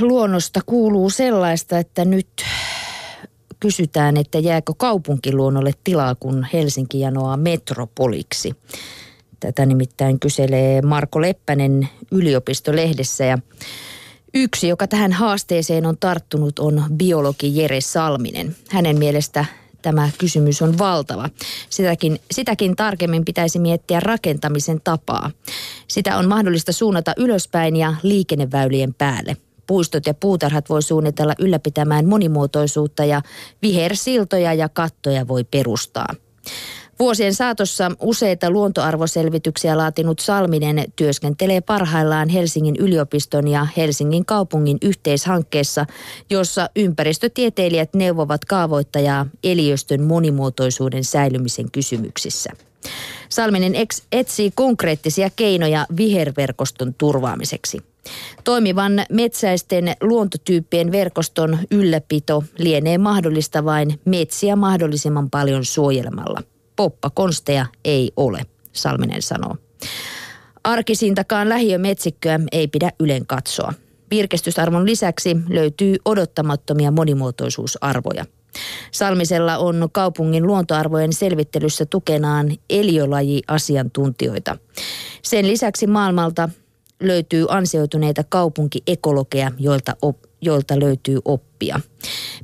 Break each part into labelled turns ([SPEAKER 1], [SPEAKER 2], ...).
[SPEAKER 1] luonnosta kuuluu sellaista, että nyt kysytään, että jääkö kaupunkiluonnolle tilaa, kun Helsinki janoaa metropoliksi. Tätä nimittäin kyselee Marko Leppänen yliopistolehdessä ja Yksi, joka tähän haasteeseen on tarttunut, on biologi Jere Salminen. Hänen mielestä tämä kysymys on valtava. Sitäkin, sitäkin tarkemmin pitäisi miettiä rakentamisen tapaa. Sitä on mahdollista suunnata ylöspäin ja liikenneväylien päälle. Puistot ja puutarhat voi suunnitella ylläpitämään monimuotoisuutta ja vihersiltoja ja kattoja voi perustaa. Vuosien saatossa useita luontoarvoselvityksiä laatinut Salminen työskentelee parhaillaan Helsingin yliopiston ja Helsingin kaupungin yhteishankkeessa, jossa ympäristötieteilijät neuvovat kaavoittajaa eliöstön monimuotoisuuden säilymisen kysymyksissä. Salminen etsii konkreettisia keinoja viherverkoston turvaamiseksi. Toimivan metsäisten luontotyyppien verkoston ylläpito lienee mahdollista vain metsiä mahdollisimman paljon suojelemalla – poppakonsteja ei ole, Salminen sanoo. Arkisintakaan lähiömetsikköä ei pidä ylen katsoa. Virkestysarvon lisäksi löytyy odottamattomia monimuotoisuusarvoja. Salmisella on kaupungin luontoarvojen selvittelyssä tukenaan eliölaji-asiantuntijoita. Sen lisäksi maailmalta löytyy ansioituneita kaupunkiekologeja, joilta op, joilta löytyy oppia.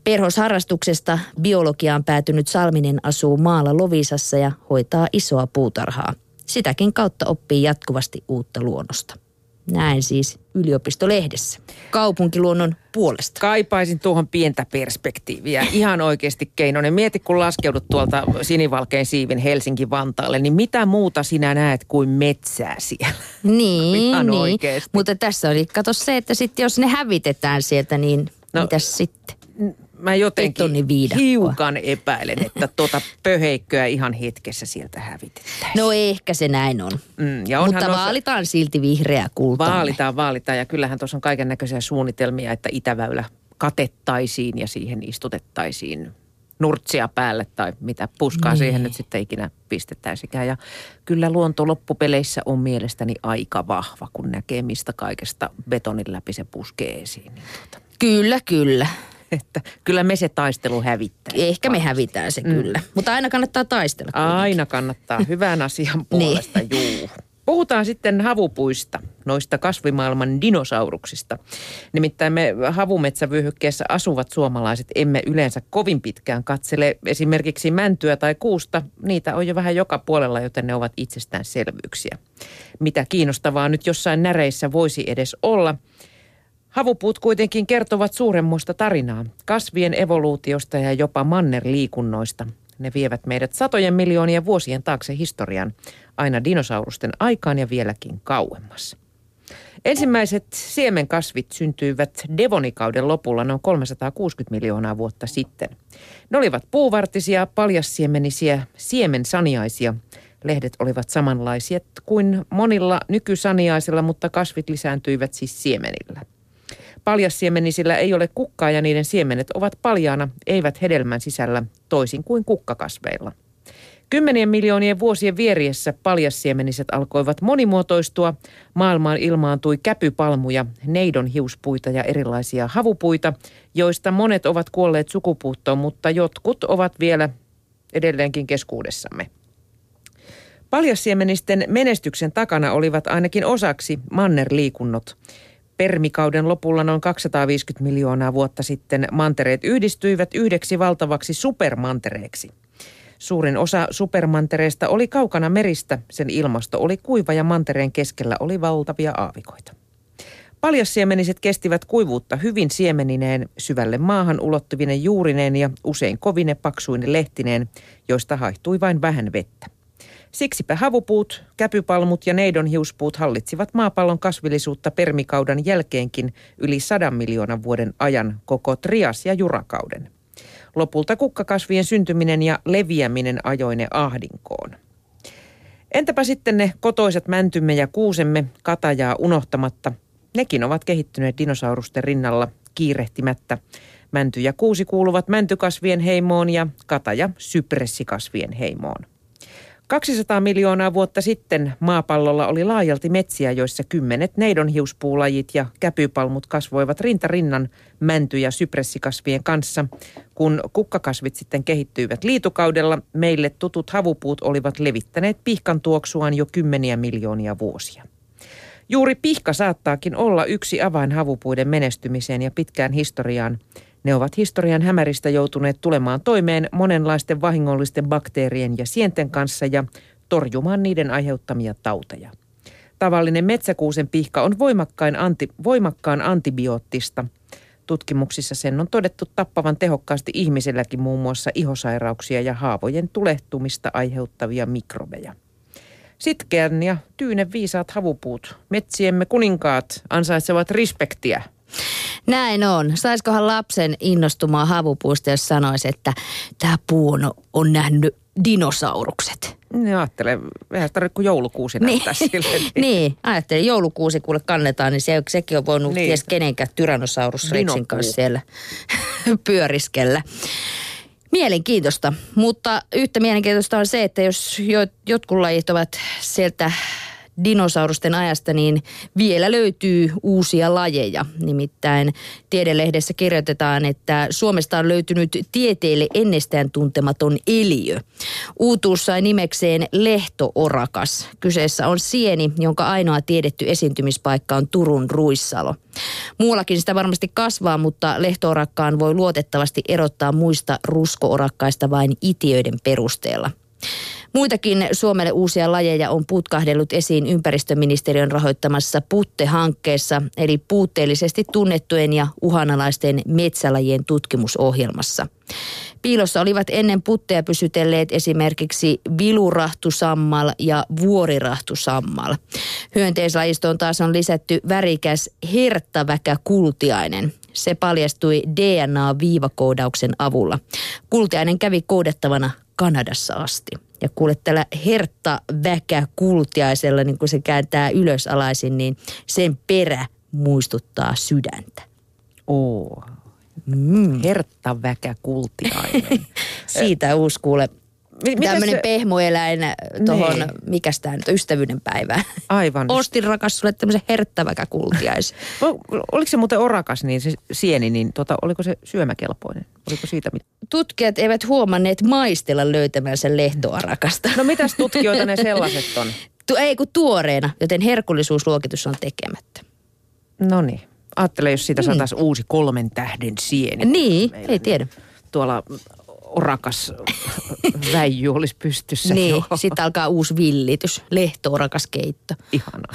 [SPEAKER 1] Perhosharrastuksesta biologiaan päätynyt Salminen asuu maalla Lovisassa ja hoitaa isoa puutarhaa. Sitäkin kautta oppii jatkuvasti uutta luonnosta. Näin siis yliopistolehdessä. Kaupunkiluonnon puolesta.
[SPEAKER 2] Kaipaisin tuohon pientä perspektiiviä. Ihan oikeasti Keinonen. Mieti, kun laskeudut tuolta sinivalkein siivin Helsinki-Vantaalle, niin mitä muuta sinä näet kuin metsää siellä?
[SPEAKER 1] Niin, niin. mutta tässä oli, kato se, että sitten jos ne hävitetään sieltä, niin no, mitäs sitten?
[SPEAKER 2] Mä jotenkin hiukan epäilen, että tuota pöheikköä ihan hetkessä sieltä hävitettäisiin.
[SPEAKER 1] No ehkä se näin on. Mm, ja Mutta noissa, vaalitaan silti vihreä kulta.
[SPEAKER 2] Vaalitaan, vaalitaan ja kyllähän tuossa on kaiken näköisiä suunnitelmia, että Itäväylä katettaisiin ja siihen istutettaisiin nurtsia päälle tai mitä puskaa niin. siihen nyt sitten ikinä pistettäisikään. Ja kyllä luonto loppupeleissä on mielestäni aika vahva, kun näkee mistä kaikesta betonin läpi se puskee esiin. Niin tuota.
[SPEAKER 1] Kyllä, kyllä.
[SPEAKER 2] että kyllä me se taistelu hävittää.
[SPEAKER 1] Ehkä me hävitään se mm. kyllä, mutta aina kannattaa taistella.
[SPEAKER 2] Kuitenkin. Aina kannattaa, hyvän asian niin. puolesta, niin. juu. Puhutaan sitten havupuista, noista kasvimaailman dinosauruksista. Nimittäin me havumetsävyöhykkeessä asuvat suomalaiset emme yleensä kovin pitkään katsele esimerkiksi mäntyä tai kuusta. Niitä on jo vähän joka puolella, joten ne ovat itsestäänselvyyksiä. Mitä kiinnostavaa nyt jossain näreissä voisi edes olla – Havupuut kuitenkin kertovat suuremmoista tarinaa, kasvien evoluutiosta ja jopa mannerliikunnoista. Ne vievät meidät satojen miljoonien vuosien taakse historian, aina dinosaurusten aikaan ja vieläkin kauemmas. Ensimmäiset siemenkasvit syntyivät Devonikauden lopulla noin 360 miljoonaa vuotta sitten. Ne olivat puuvartisia, paljassiemenisiä, siemensaniaisia. Lehdet olivat samanlaisia kuin monilla nykysaniaisilla, mutta kasvit lisääntyivät siis siemenillä. Paljassiemenisillä ei ole kukkaa ja niiden siemenet ovat paljaana, eivät hedelmän sisällä, toisin kuin kukkakasveilla. Kymmenien miljoonien vuosien vieriessä paljassiemeniset alkoivat monimuotoistua. Maailmaan ilmaantui käpypalmuja, neidon hiuspuita ja erilaisia havupuita, joista monet ovat kuolleet sukupuuttoon, mutta jotkut ovat vielä edelleenkin keskuudessamme. Paljassiemenisten menestyksen takana olivat ainakin osaksi mannerliikunnot. Permikauden lopulla noin 250 miljoonaa vuotta sitten mantereet yhdistyivät yhdeksi valtavaksi supermantereeksi. Suurin osa supermantereesta oli kaukana meristä, sen ilmasto oli kuiva ja mantereen keskellä oli valtavia aavikoita. Paljassiemeniset kestivät kuivuutta hyvin siemenineen, syvälle maahan ulottuvinen juurineen ja usein kovine paksuinen lehtineen, joista haihtui vain vähän vettä. Siksipä havupuut, käpypalmut ja neidonhiuspuut hallitsivat maapallon kasvillisuutta permikaudan jälkeenkin yli sadan miljoonan vuoden ajan koko trias- ja jurakauden. Lopulta kukkakasvien syntyminen ja leviäminen ajoi ne ahdinkoon. Entäpä sitten ne kotoiset mäntymme ja kuusemme katajaa unohtamatta? Nekin ovat kehittyneet dinosaurusten rinnalla kiirehtimättä. Mänty ja kuusi kuuluvat mäntykasvien heimoon ja kataja sypressikasvien heimoon. 200 miljoonaa vuotta sitten maapallolla oli laajalti metsiä, joissa kymmenet neidonhiuspuulajit ja käpypalmut kasvoivat rintarinnan mänty- ja sypressikasvien kanssa. Kun kukkakasvit sitten kehittyivät liitukaudella, meille tutut havupuut olivat levittäneet pihkan tuoksuaan jo kymmeniä miljoonia vuosia. Juuri pihka saattaakin olla yksi avain havupuiden menestymiseen ja pitkään historiaan. Ne ovat historian hämäristä joutuneet tulemaan toimeen monenlaisten vahingollisten bakteerien ja sienten kanssa ja torjumaan niiden aiheuttamia tauteja. Tavallinen metsäkuusen pihka on voimakkain anti, voimakkaan antibioottista. Tutkimuksissa sen on todettu tappavan tehokkaasti ihmiselläkin muun muassa ihosairauksia ja haavojen tulehtumista aiheuttavia mikrobeja. Sitkeän ja tyynen viisaat havupuut, metsiemme kuninkaat, ansaitsevat respektiä.
[SPEAKER 1] Näin on. Saiskohan lapsen innostumaan havupuusta, jos sanoisi, että tämä puu on, on nähnyt dinosaurukset?
[SPEAKER 2] Niin ajattelen, eihän tarvitse kuin joulukuusi niin. näyttää sille.
[SPEAKER 1] Niin, niin ajattelen, joulukuusi kuule kannetaan, niin se, sekin on voinut niin. ties kenenkään Tyrannosaurus Rexin kanssa siellä pyöriskellä. Mielenkiintoista, mutta yhtä mielenkiintoista on se, että jos jotkut lajit ovat sieltä dinosaurusten ajasta, niin vielä löytyy uusia lajeja. Nimittäin tiedelehdessä kirjoitetaan, että Suomesta on löytynyt tieteelle ennestään tuntematon eliö. Uutuus sai nimekseen lehtoorakas. Kyseessä on sieni, jonka ainoa tiedetty esiintymispaikka on Turun Ruissalo. Muuallakin sitä varmasti kasvaa, mutta lehtoorakkaan voi luotettavasti erottaa muista ruskoorakkaista vain itiöiden perusteella. Muitakin Suomelle uusia lajeja on putkahdellut esiin ympäristöministeriön rahoittamassa Putte-hankkeessa, eli puutteellisesti tunnettujen ja uhanalaisten metsälajien tutkimusohjelmassa. Piilossa olivat ennen putteja pysytelleet esimerkiksi vilurahtusammal ja vuorirahtusammal. Hyönteislajistoon taas on lisätty värikäs herttaväkä kultiainen. Se paljastui DNA-viivakoodauksen avulla. Kultiainen kävi koodettavana Kanadassa asti. Ja kuule tällä hertta väkä kultiaisella, niin kun se kääntää ylösalaisin, niin sen perä muistuttaa sydäntä.
[SPEAKER 2] Oo. Mm. Hertta väkä kultiainen.
[SPEAKER 1] Siitä uusi kuule Tämmöinen se... pehmoeläin tuohon, niin. mikä tämä nyt ystävyyden päivään.
[SPEAKER 2] Aivan.
[SPEAKER 1] Ostin rakas sulle tämmöisen herttäväkä kultiais.
[SPEAKER 2] Oliko se muuten orakas, niin se sieni, niin tota, oliko se syömäkelpoinen? Oliko siitä mit...
[SPEAKER 1] Tutkijat eivät huomanneet maistella löytämänsä lehtoarakasta.
[SPEAKER 2] No mitäs tutkijoita ne sellaiset on?
[SPEAKER 1] Tu- ei kun tuoreena, joten herkullisuusluokitus on tekemättä.
[SPEAKER 2] No niin. Ajattele, jos siitä mm. saataisiin uusi kolmen tähden sieni.
[SPEAKER 1] Niin, ei tiedä.
[SPEAKER 2] Tuolla orakas väijy olisi pystyssä.
[SPEAKER 1] niin, sitten alkaa uusi villitys, lehto-orakas keitto.
[SPEAKER 2] Ihanaa.